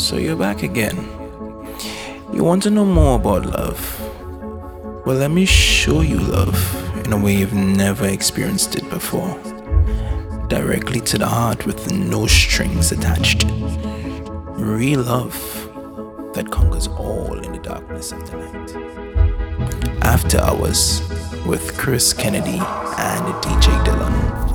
So you're back again. You want to know more about love? Well, let me show you love in a way you've never experienced it before. Directly to the heart with no strings attached. Real love that conquers all in the darkness of the night. After Hours with Chris Kennedy and DJ Dillon.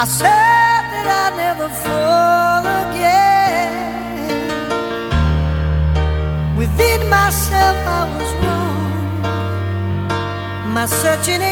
I said that I'd never fall again. Within myself, I was wrong. My searching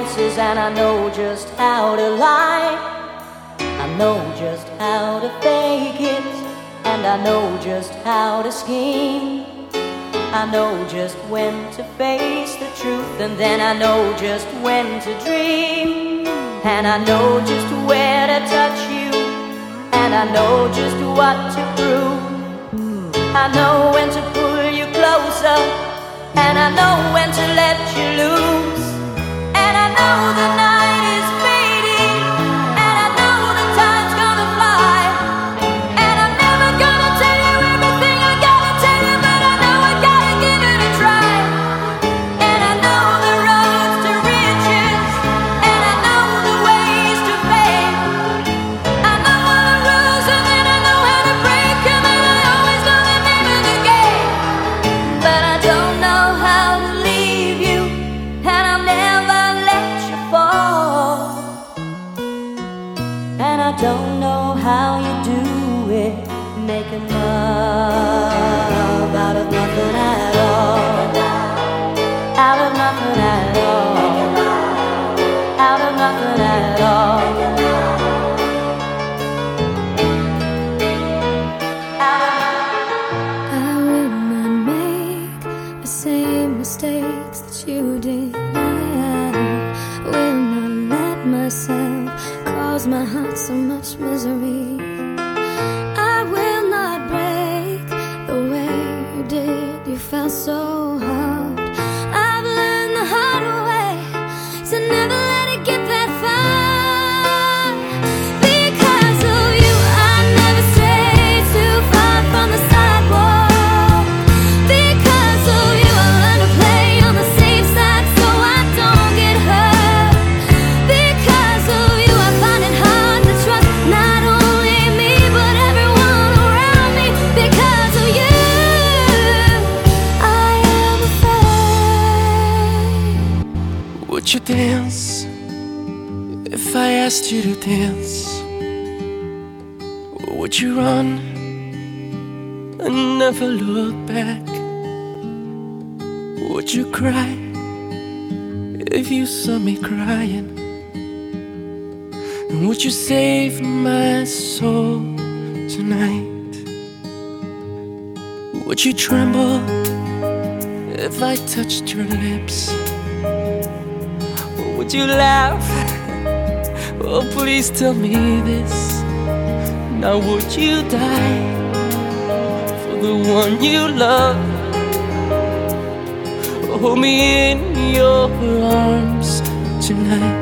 and I know just how to lie. I know just how to fake it, and I know just how to scheme. I know just when to face the truth, and then I know just when to dream. And I know just where to touch you, and I know just what to prove. I know when to pull you closer, and I know when to let you loose. Know the night Would you tremble if I touched your lips? Or would you laugh? Oh, please tell me this. Now, would you die for the one you love? Hold me in your arms tonight.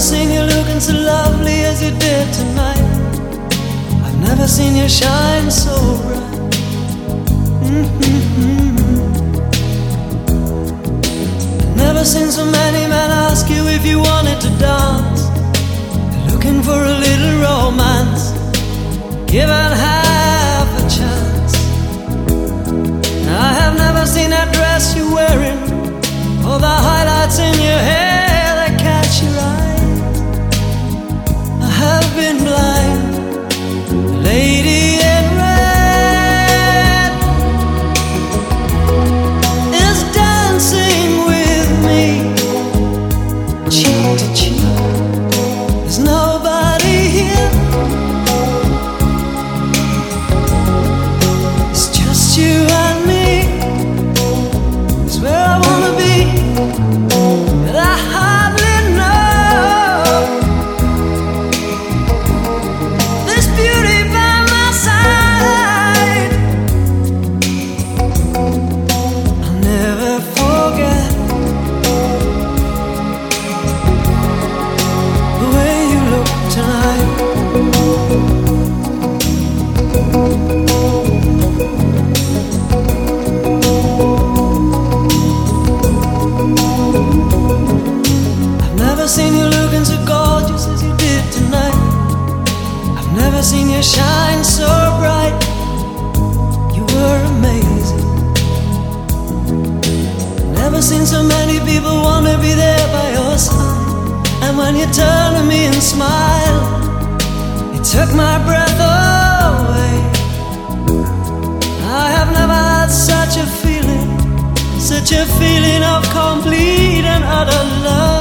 Never seen you looking so lovely as you did tonight. I've never seen you shine so bright. Mhm. Never seen so many men ask you if you wanted to dance. Looking for a little romance. Given half a chance. I have never seen that dress you're wearing. Or the highlights in your hair been blind and. It took my breath away. I have never had such a feeling, such a feeling of complete and utter love.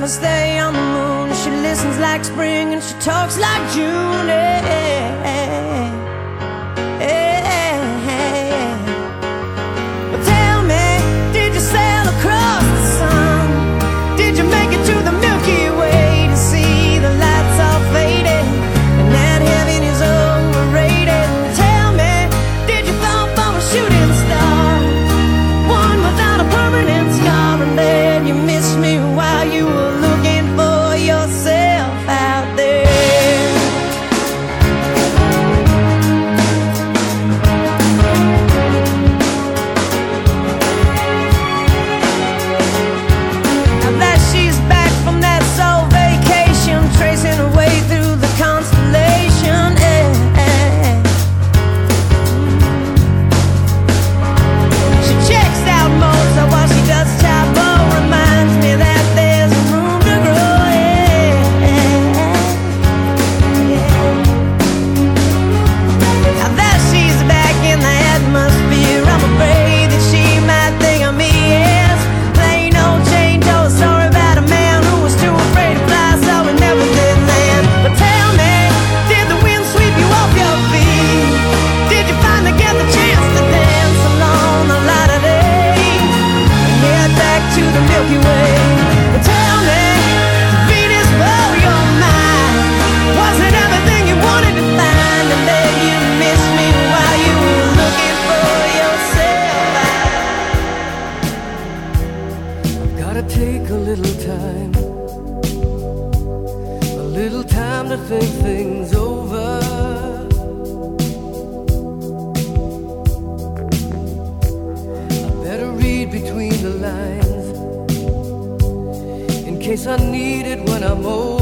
time I stay on the moon She listens like spring and she talks like June yeah. between the lines in case I need it when I'm old.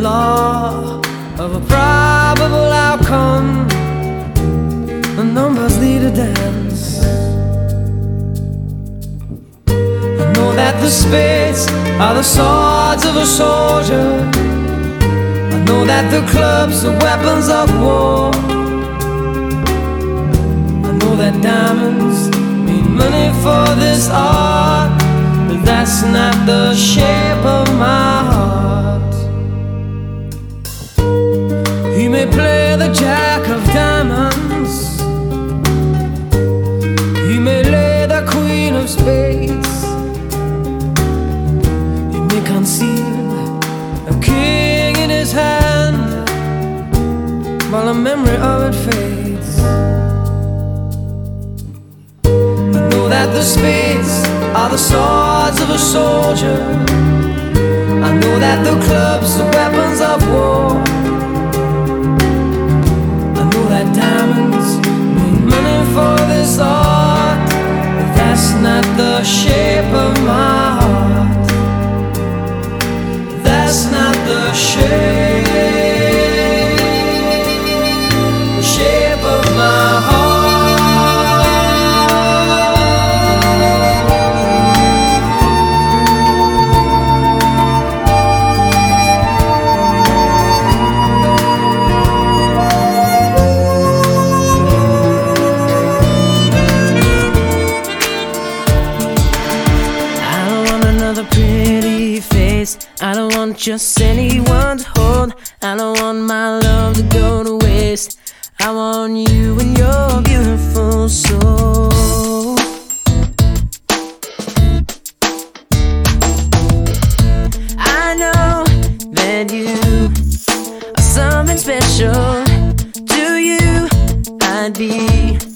Law of a probable outcome. The numbers lead to dance. I know that the spades are the swords of a soldier. I know that the clubs are weapons of war. I know that diamonds mean money for this art, but that's not the shape of my heart. Jack of diamonds. He may lay the queen of spades. He may conceal a king in his hand while the memory of it fades. I know that the spades are the swords of a soldier. I know that the clubs are weapons of war. For this art, but that's not the shape of my just anyone to hold. I don't want my love to go to waste. I want you and your beautiful soul. I know that you are something special. To you, I'd be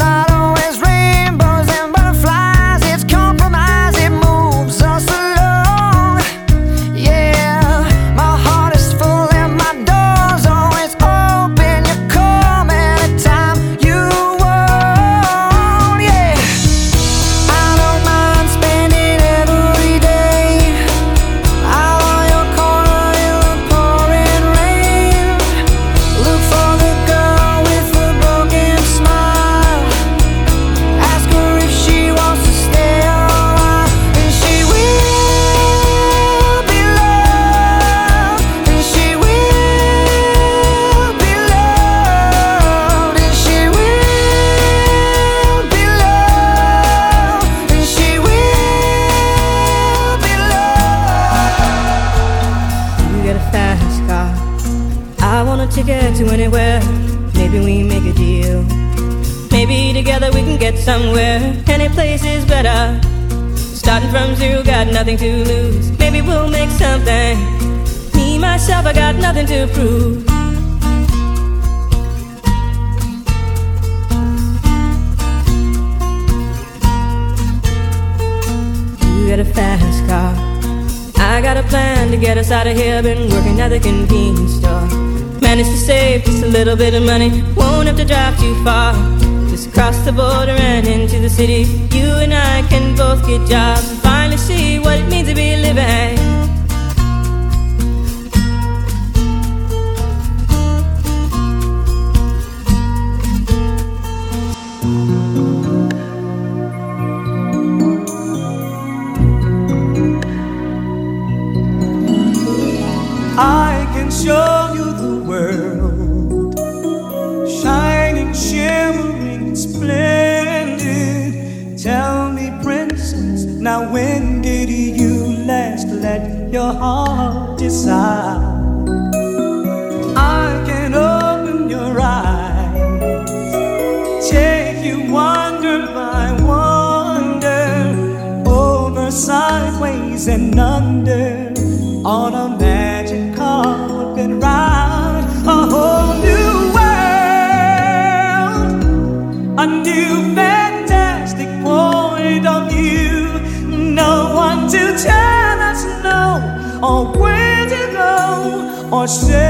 not city. Tell me, princess, now when did you last let your heart decide? or say